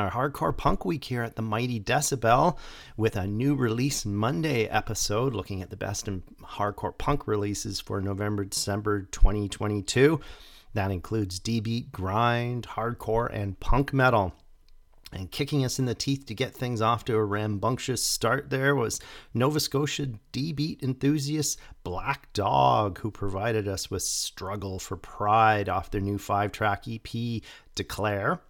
Our hardcore punk week here at the Mighty Decibel with a new release Monday episode looking at the best in hardcore punk releases for November December 2022. That includes D beat, grind, hardcore, and punk metal. And kicking us in the teeth to get things off to a rambunctious start there was Nova Scotia D beat enthusiast Black Dog, who provided us with Struggle for Pride off their new five track EP, Declare.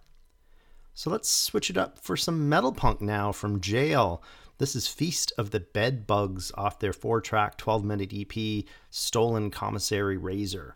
So let's switch it up for some metal punk now from Jail. This is Feast of the Bed Bugs off their four track, 12 minute EP, Stolen Commissary Razor.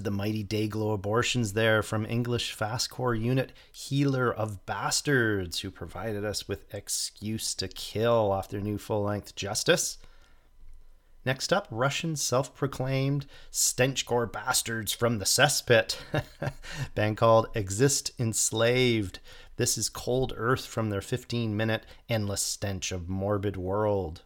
to the mighty Dayglo abortions there from English fastcore unit Healer of Bastards, who provided us with Excuse to Kill off their new full length Justice. Next up, Russian self proclaimed stenchcore bastards from the cesspit, band called Exist Enslaved. This is Cold Earth from their 15 minute Endless Stench of Morbid World.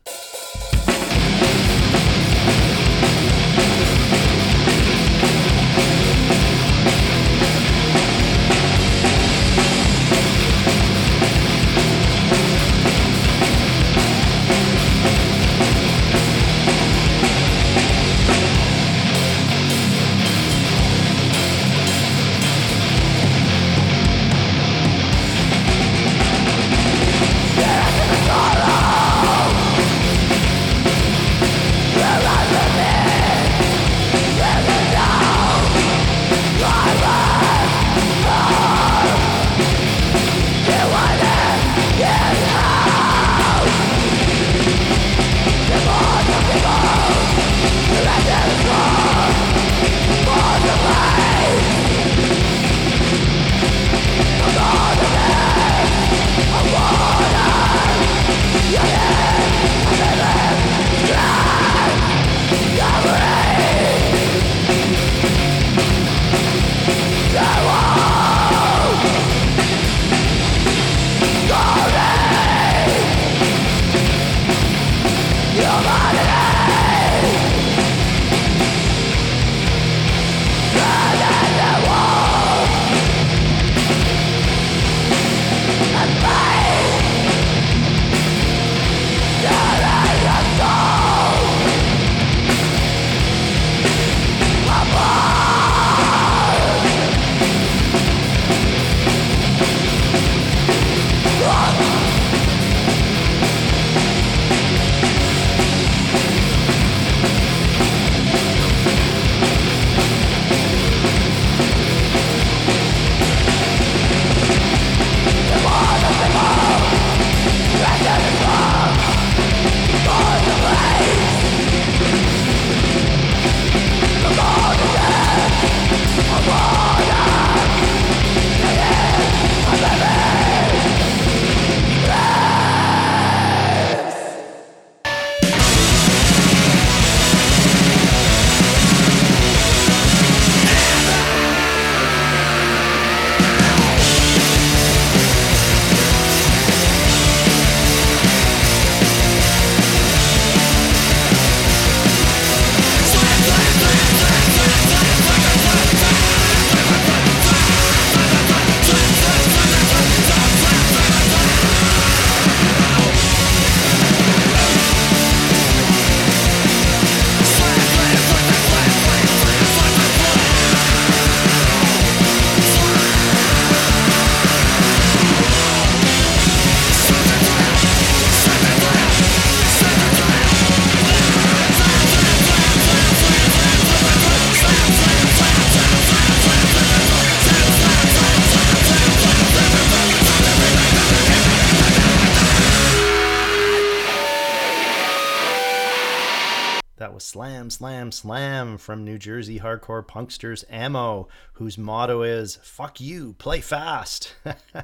With slam Slam slam from New Jersey hardcore punksters Ammo, whose motto is Fuck you, play fast.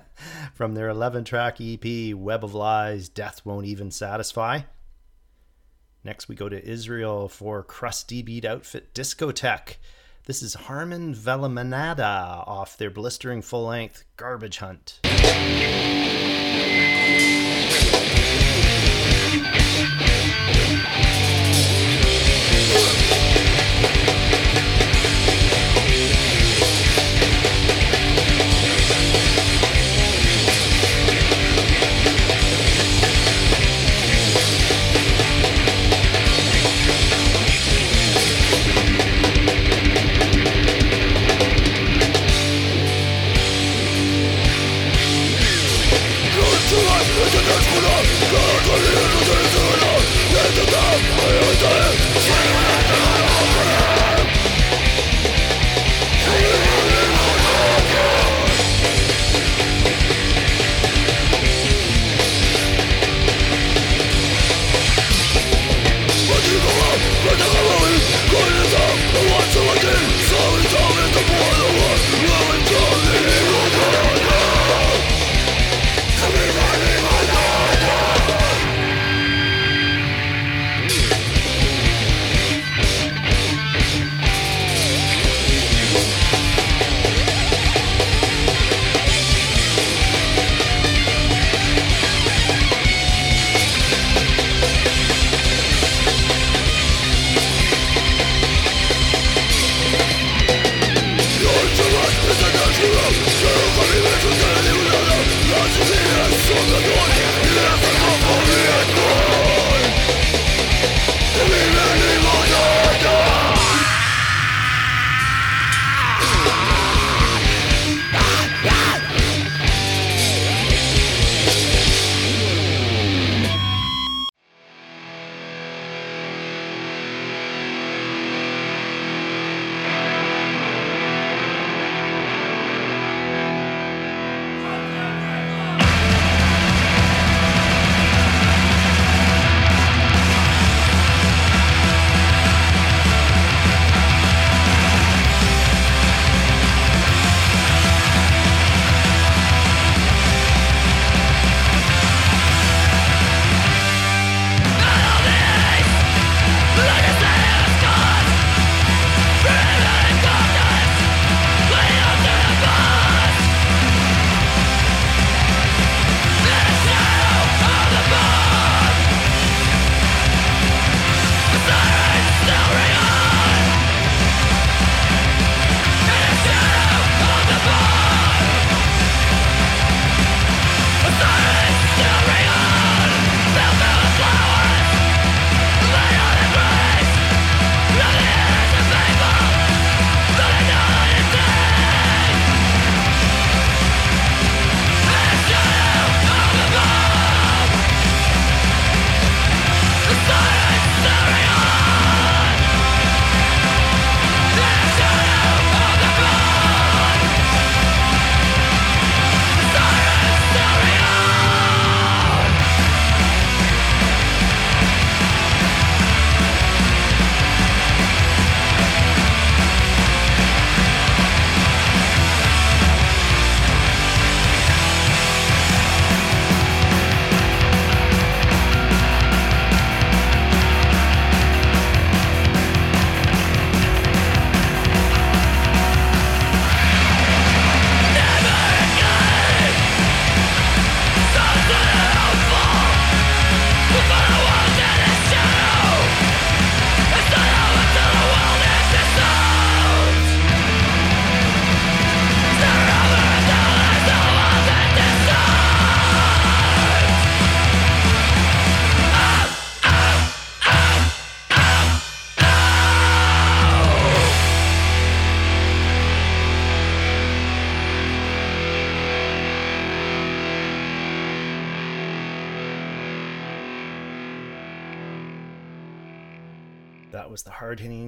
from their 11 track EP, Web of Lies, Death Won't Even Satisfy. Next, we go to Israel for crusty beat outfit Diskotek. This is Harmin Velimonada off their blistering full length Garbage Hunt.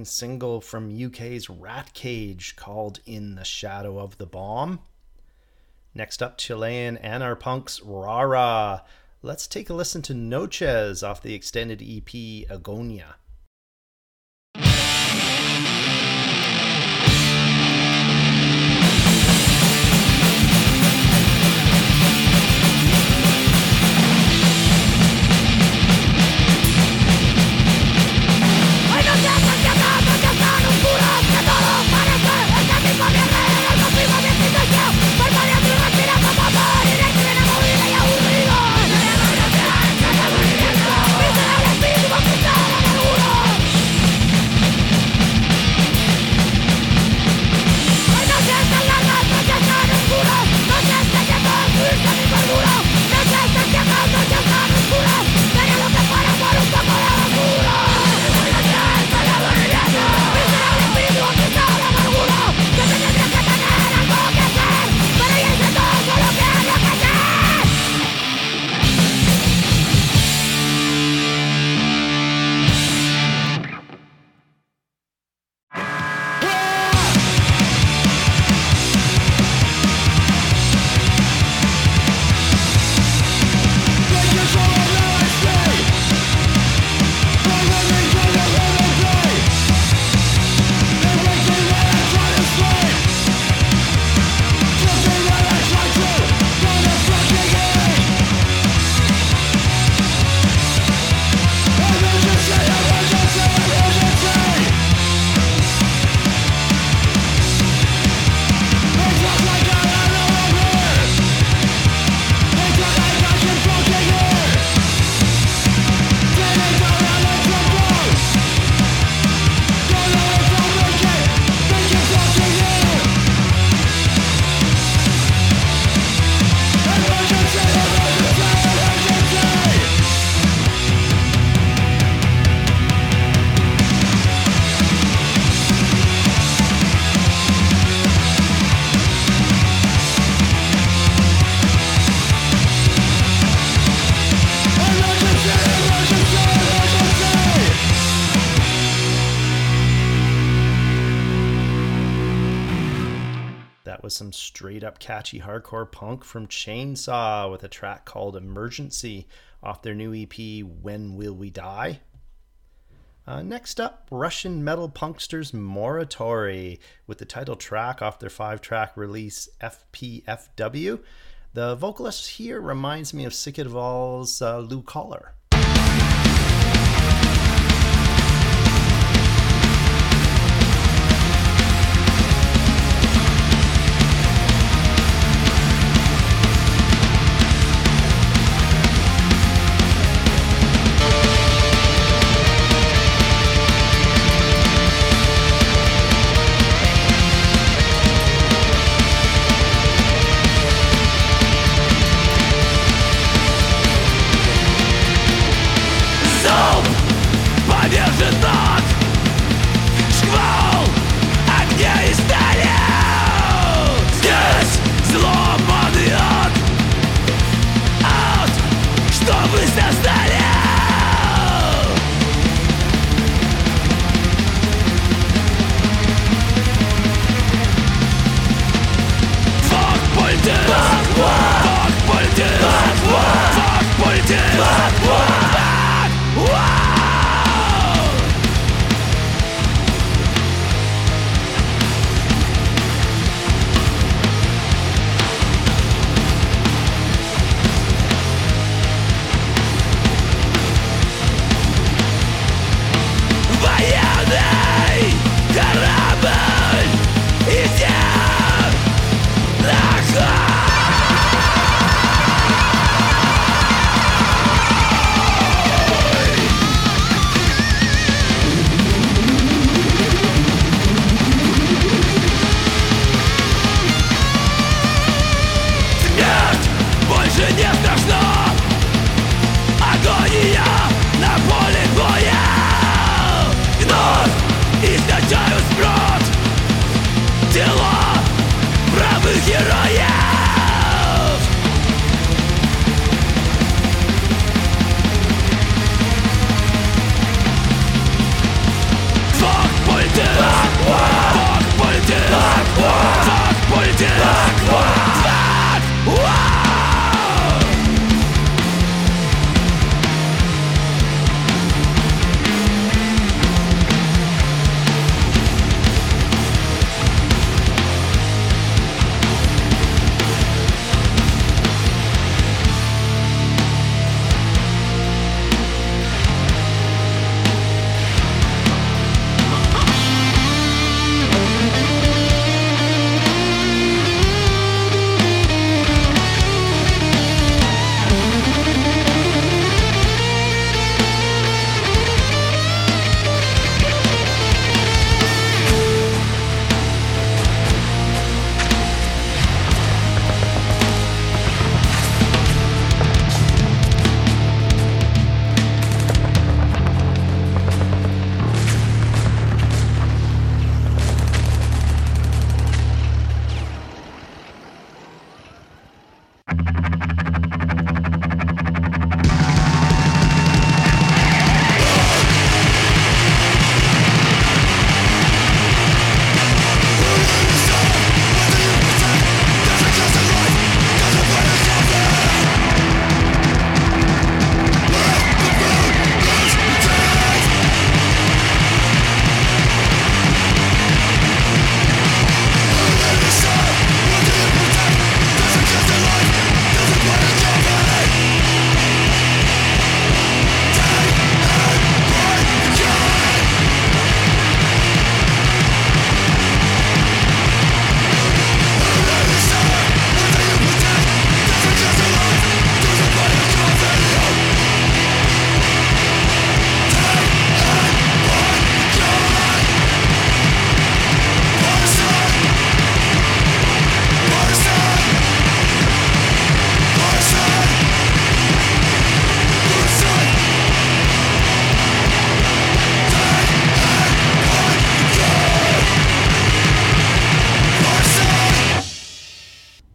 Single from UK's Rat Cage called In the Shadow of the Bomb. Next up, Chilean Anarpunks Rara. Let's take a listen to Noches off the extended EP Agonia. Straight up catchy hardcore punk from Chainsaw with a track called Emergency off their new EP, When Will We Die? Uh, next up, Russian metal punksters Moratory with the title track off their five track release FPFW. The vocalist here reminds me of Sick of It All's uh, Lou Koller.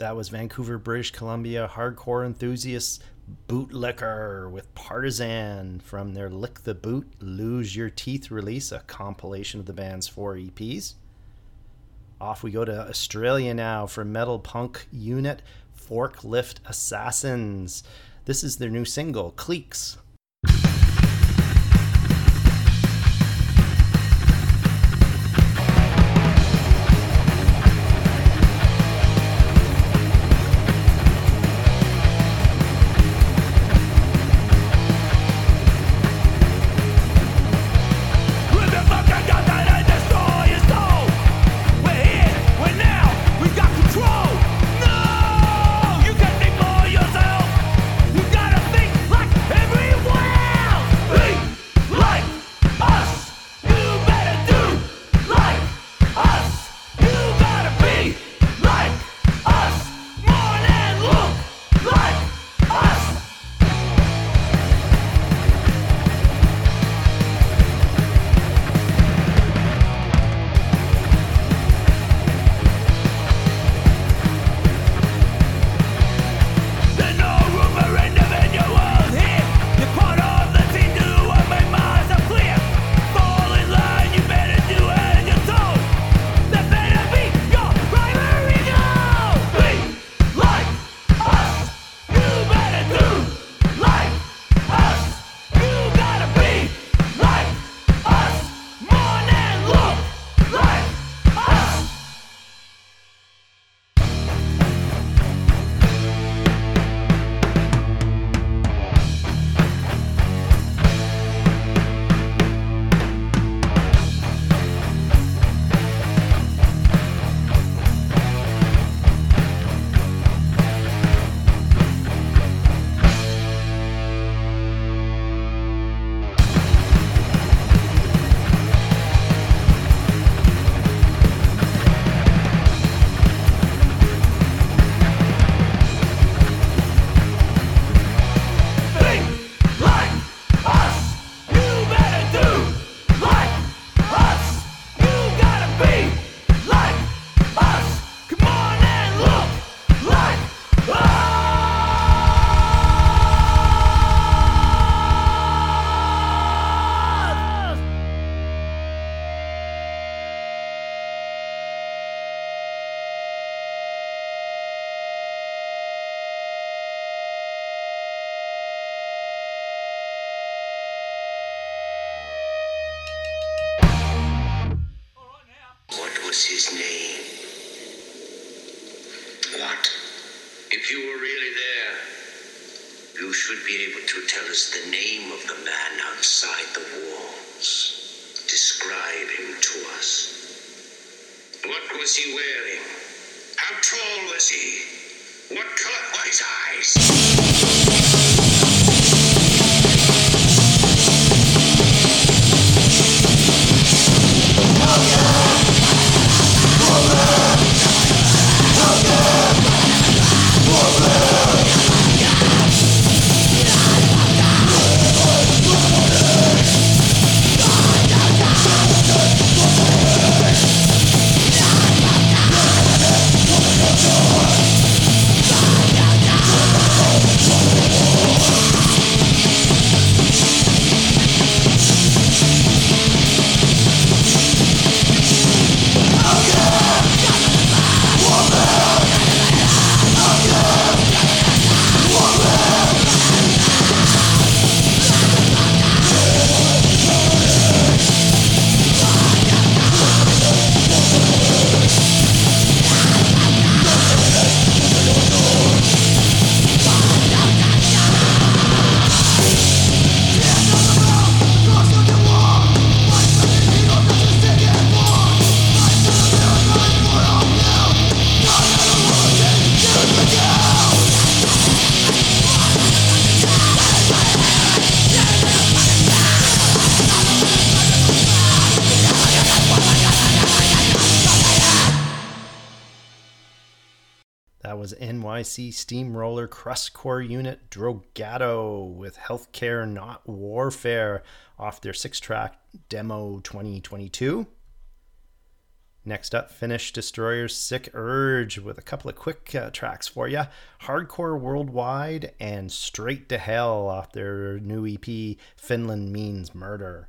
That was Vancouver, British Columbia hardcore enthusiasts Bootlicker with Partisan from their Lick the Boot, Lose Your Teeth release, a compilation of the band's four EPs. Off we go to Australia now for metal punk unit Forklift Assassins. This is their new single, Cliques. What? If you were really there, you should be able to tell us the name of the man outside the walls. Describe him to us. What was he wearing? How tall was he? What color were his eyes? Steamroller Crustcore unit Drogato with Healthcare Not Warfare off their six track demo 2022. Next up, Finnish Destroyers Sick Urge with a couple of quick uh, tracks for you Hardcore Worldwide and Straight to Hell off their new EP, Finland Means Murder.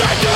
Satan!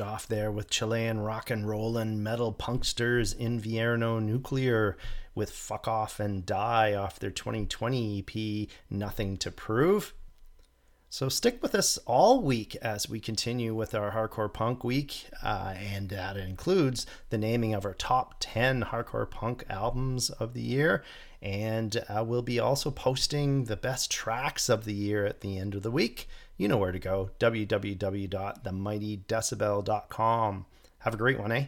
Off there with Chilean rock and roll and metal punksters Invierno Nuclear with Fuck Off and Die off their 2020 EP Nothing to Prove. So stick with us all week as we continue with our Hardcore Punk Week, uh, and that includes the naming of our top 10 Hardcore Punk albums of the year. And uh, we'll be also posting the best tracks of the year at the end of the week. You know where to go www.themightydecibel.com. Have a great one, eh?